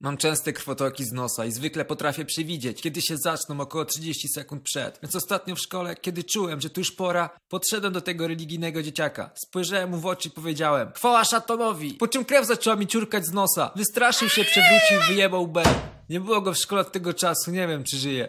Mam częste krwotoki z nosa i zwykle potrafię przewidzieć, kiedy się zaczną około 30 sekund przed. Więc ostatnio w szkole, kiedy czułem, że tu już pora, podszedłem do tego religijnego dzieciaka. Spojrzałem mu w oczy i powiedziałem Chwała szatonowi! Po czym krew zaczęła mi ciurkać z nosa. Wystraszył się, przewrócił, wyjebał B. Nie było go w szkole od tego czasu, nie wiem czy żyje.